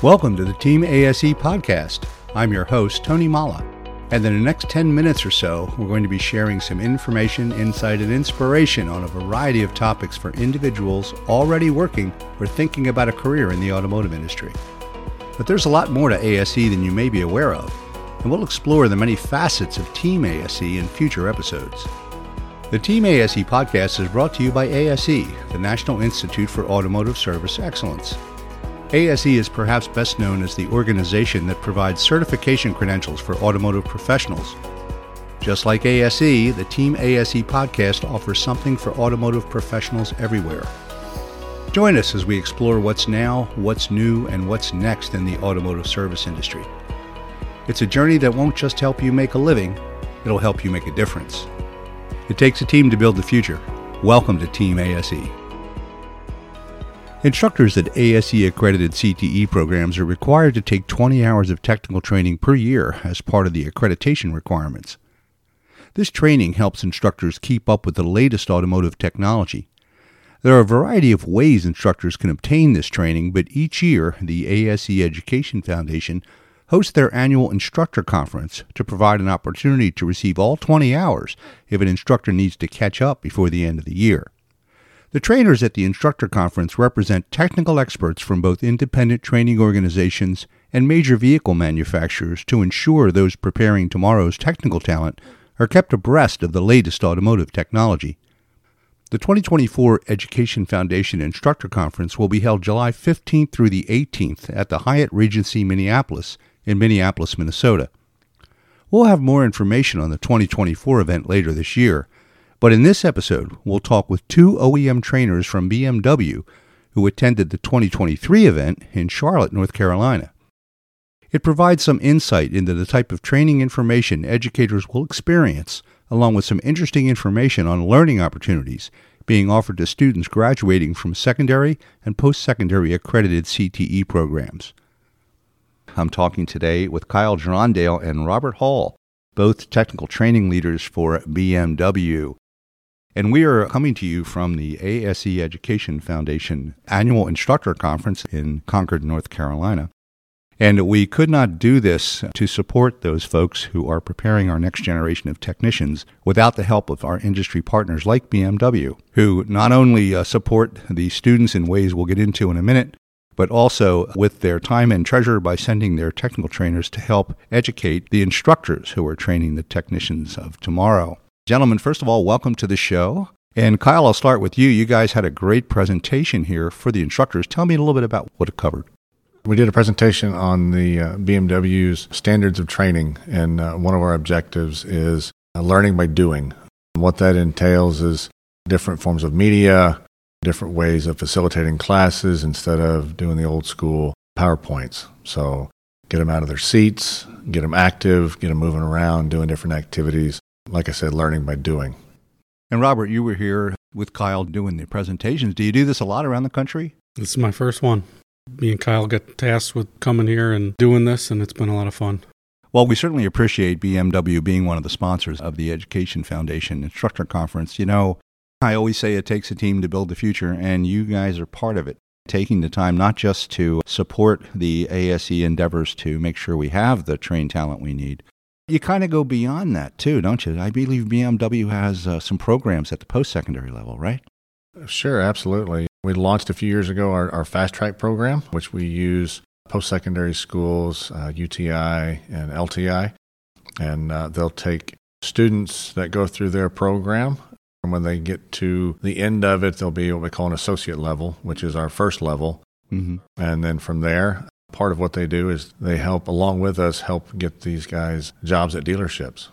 Welcome to the Team ASE podcast. I'm your host, Tony Molla. And in the next 10 minutes or so, we're going to be sharing some information, insight, and inspiration on a variety of topics for individuals already working or thinking about a career in the automotive industry. But there's a lot more to ASE than you may be aware of, and we'll explore the many facets of Team ASE in future episodes. The Team ASE podcast is brought to you by ASE, the National Institute for Automotive Service Excellence. ASE is perhaps best known as the organization that provides certification credentials for automotive professionals. Just like ASE, the Team ASE podcast offers something for automotive professionals everywhere. Join us as we explore what's now, what's new, and what's next in the automotive service industry. It's a journey that won't just help you make a living, it'll help you make a difference. It takes a team to build the future. Welcome to Team ASE. Instructors at ASE accredited CTE programs are required to take 20 hours of technical training per year as part of the accreditation requirements. This training helps instructors keep up with the latest automotive technology. There are a variety of ways instructors can obtain this training, but each year the ASE Education Foundation hosts their annual instructor conference to provide an opportunity to receive all 20 hours if an instructor needs to catch up before the end of the year. The trainers at the instructor conference represent technical experts from both independent training organizations and major vehicle manufacturers to ensure those preparing tomorrow's technical talent are kept abreast of the latest automotive technology. The 2024 Education Foundation Instructor Conference will be held July 15th through the 18th at the Hyatt Regency Minneapolis in Minneapolis, Minnesota. We'll have more information on the 2024 event later this year. But in this episode, we'll talk with two OEM trainers from BMW who attended the 2023 event in Charlotte, North Carolina. It provides some insight into the type of training information educators will experience, along with some interesting information on learning opportunities being offered to students graduating from secondary and post secondary accredited CTE programs. I'm talking today with Kyle Gerondale and Robert Hall, both technical training leaders for BMW. And we are coming to you from the ASE Education Foundation annual instructor conference in Concord, North Carolina. And we could not do this to support those folks who are preparing our next generation of technicians without the help of our industry partners like BMW, who not only uh, support the students in ways we'll get into in a minute, but also with their time and treasure by sending their technical trainers to help educate the instructors who are training the technicians of tomorrow. Gentlemen, first of all, welcome to the show. And Kyle, I'll start with you. You guys had a great presentation here for the instructors. Tell me a little bit about what it covered. We did a presentation on the uh, BMW's standards of training, and uh, one of our objectives is uh, learning by doing. What that entails is different forms of media, different ways of facilitating classes instead of doing the old school PowerPoints. So, get them out of their seats, get them active, get them moving around, doing different activities like I said, learning by doing. And Robert, you were here with Kyle doing the presentations. Do you do this a lot around the country? This is my first one. Me and Kyle got tasked with coming here and doing this, and it's been a lot of fun. Well, we certainly appreciate BMW being one of the sponsors of the Education Foundation Instructor Conference. You know, I always say it takes a team to build the future, and you guys are part of it. Taking the time not just to support the ASE endeavors to make sure we have the trained talent we need, you kind of go beyond that too, don't you? I believe BMW has uh, some programs at the post secondary level, right? Sure, absolutely. We launched a few years ago our, our Fast Track program, which we use post secondary schools, uh, UTI and LTI. And uh, they'll take students that go through their program. And when they get to the end of it, they'll be what we call an associate level, which is our first level. Mm-hmm. And then from there, Part of what they do is they help, along with us, help get these guys jobs at dealerships.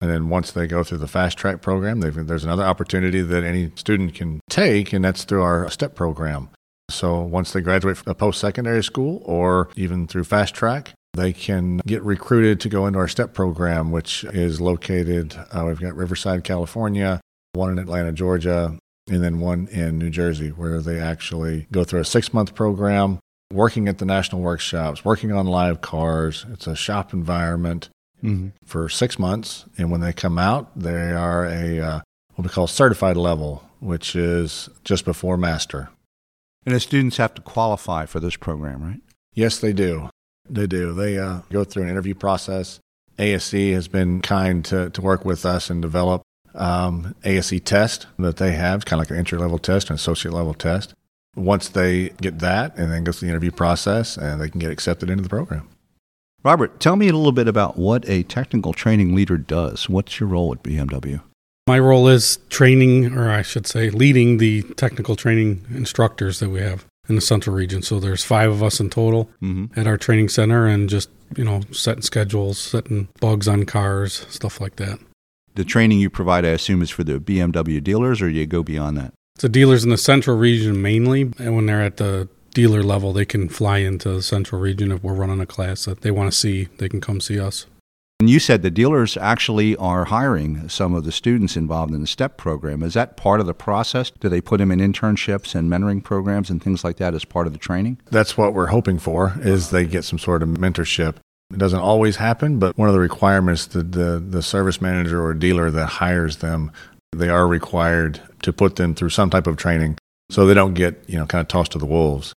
And then once they go through the fast track program, there's another opportunity that any student can take, and that's through our STEP program. So once they graduate from a post secondary school or even through fast track, they can get recruited to go into our STEP program, which is located, uh, we've got Riverside, California, one in Atlanta, Georgia, and then one in New Jersey, where they actually go through a six month program working at the national workshops, working on live cars. It's a shop environment mm-hmm. for six months. And when they come out, they are a uh, what we call certified level, which is just before master. And the students have to qualify for this program, right? Yes, they do. They do. They uh, go through an interview process. ASE has been kind to, to work with us and develop um, ASE test that they have, kind of like an entry level test, an associate level test. Once they get that and then go through the interview process, and they can get accepted into the program. Robert, tell me a little bit about what a technical training leader does. What's your role at BMW? My role is training, or I should say, leading the technical training instructors that we have in the central region. So there's five of us in total Mm-hmm. at our training center, and just you know setting schedules, setting bugs on cars, stuff like that. The training you provide, I assume, is for the BMW dealers, or do you go beyond that? So dealers in the central region mainly, and when they're at the dealer level, they can fly into the central region if we're running a class that they want to see. They can come see us. And you said the dealers actually are hiring some of the students involved in the STEP program. Is that part of the process? Do they put them in internships and mentoring programs and things like that as part of the training? That's what we're hoping for is they get some sort of mentorship. It doesn't always happen, but one of the requirements that the, the service manager or dealer that hires them, they are required to put them through some type of training so they don't get, you know, kind of tossed to the wolves.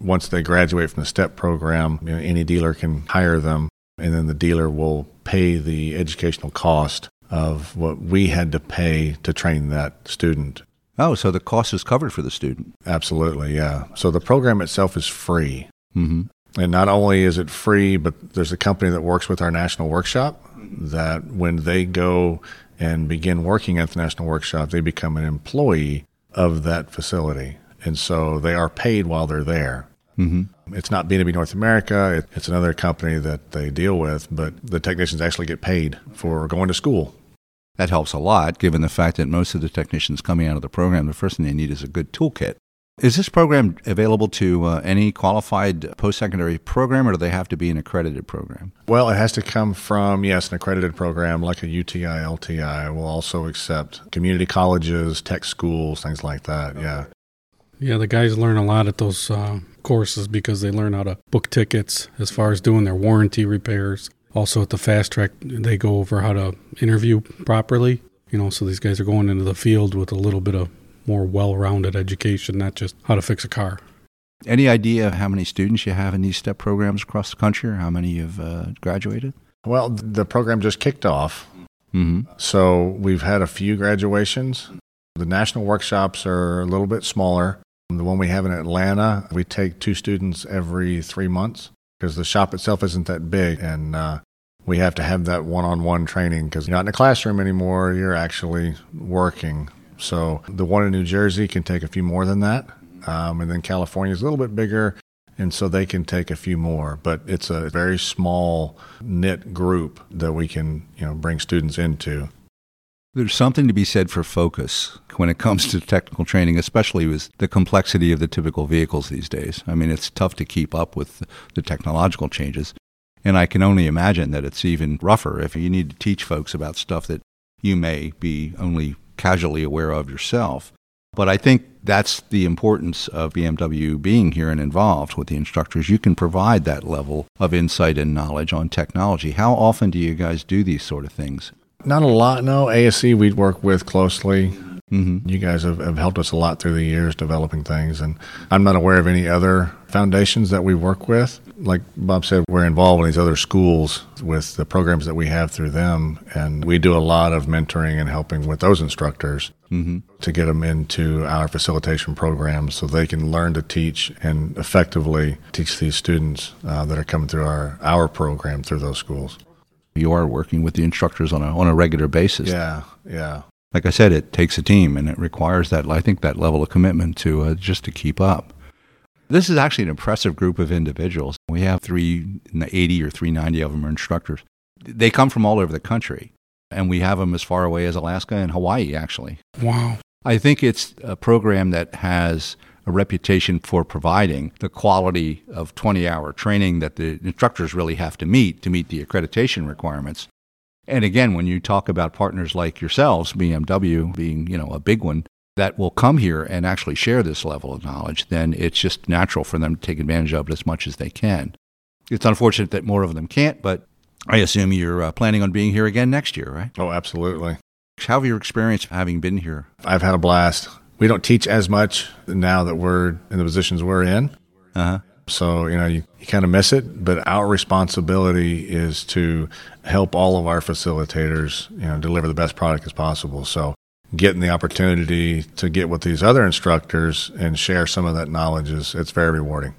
Once they graduate from the STEP program, you know, any dealer can hire them and then the dealer will pay the educational cost of what we had to pay to train that student. Oh, so the cost is covered for the student. Absolutely, yeah. So the program itself is free. Mm-hmm. And not only is it free, but there's a company that works with our national workshop that when they go and begin working at the national workshop, they become an employee of that facility. And so they are paid while they're there. Mm-hmm. It's not B2B North America, it- it's another company that they deal with, but the technicians actually get paid for going to school. That helps a lot, given the fact that most of the technicians coming out of the program, the first thing they need is a good toolkit. Is this program available to uh, any qualified post secondary program, or do they have to be an accredited program? Well, it has to come from, yes, an accredited program like a UTI, LTI. We'll also accept community colleges, tech schools, things like that. Yeah. Yeah, the guys learn a lot at those uh, courses because they learn how to book tickets as far as doing their warranty repairs. Also, at the fast track, they go over how to interview properly. You know, so these guys are going into the field with a little bit of more well rounded education, not just how to fix a car. Any idea of how many students you have in these STEP programs across the country, or how many you've uh, graduated? Well, the program just kicked off. Mm-hmm. So we've had a few graduations. The national workshops are a little bit smaller. The one we have in Atlanta, we take two students every three months because the shop itself isn't that big. And uh, we have to have that one on one training because you're not in a classroom anymore. You're actually working. So the one in New Jersey can take a few more than that. Um, and then California is a little bit bigger. And so they can take a few more, but it's a very small knit group that we can, you know, bring students into. There's something to be said for focus when it comes to technical training, especially with the complexity of the typical vehicles these days. I mean, it's tough to keep up with the technological changes. And I can only imagine that it's even rougher if you need to teach folks about stuff that you may be only casually aware of yourself. But I think that's the importance of BMW being here and involved with the instructors. You can provide that level of insight and knowledge on technology. How often do you guys do these sort of things? Not a lot, no. ASE we'd work with closely. Mm-hmm. You guys have, have helped us a lot through the years developing things, and I'm not aware of any other foundations that we work with. Like Bob said, we're involved in these other schools with the programs that we have through them, and we do a lot of mentoring and helping with those instructors Mm-hmm. to get them into our facilitation programs so they can learn to teach and effectively teach these students uh, that are coming through our, our program through those schools. You are working with the instructors on a, on a regular basis. Yeah, yeah. Like I said, it takes a team and it requires that, I think, that level of commitment to uh, just to keep up. This is actually an impressive group of individuals. We have 380 or 390 of them are instructors. They come from all over the country, and we have them as far away as Alaska and Hawaii, actually. Wow. I think it's a program that has a reputation for providing the quality of 20 hour training that the instructors really have to meet to meet the accreditation requirements. And again, when you talk about partners like yourselves, BMW being, you know, a big one that will come here and actually share this level of knowledge, then it's just natural for them to take advantage of it as much as they can. It's unfortunate that more of them can't, but I assume you're uh, planning on being here again next year, right? Oh, absolutely. How have your experience having been here? I've had a blast. We don't teach as much now that we're in the positions we're in, Uh huh. So, you know, you, you kind of miss it, but our responsibility is to help all of our facilitators, you know, deliver the best product as possible. So, getting the opportunity to get with these other instructors and share some of that knowledge is it's very rewarding.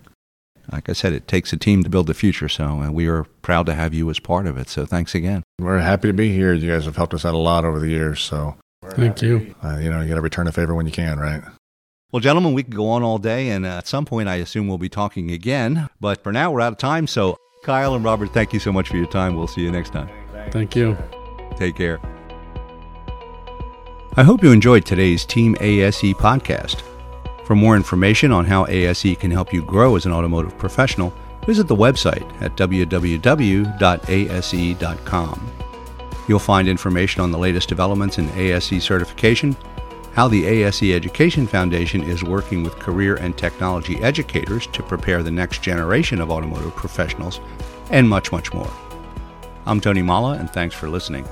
Like I said, it takes a team to build the future, so and we are proud to have you as part of it. So thanks again. We're happy to be here. You guys have helped us out a lot over the years, so Thank you. uh, you know, you got to return a favor when you can, right? Well, gentlemen, we could go on all day, and uh, at some point, I assume we'll be talking again. But for now, we're out of time. So, Kyle and Robert, thank you so much for your time. We'll see you next time. Thank you. Take care. I hope you enjoyed today's Team ASE podcast. For more information on how ASE can help you grow as an automotive professional, visit the website at www.ase.com. You'll find information on the latest developments in ASE certification, how the ASE Education Foundation is working with career and technology educators to prepare the next generation of automotive professionals, and much, much more. I'm Tony Molla, and thanks for listening.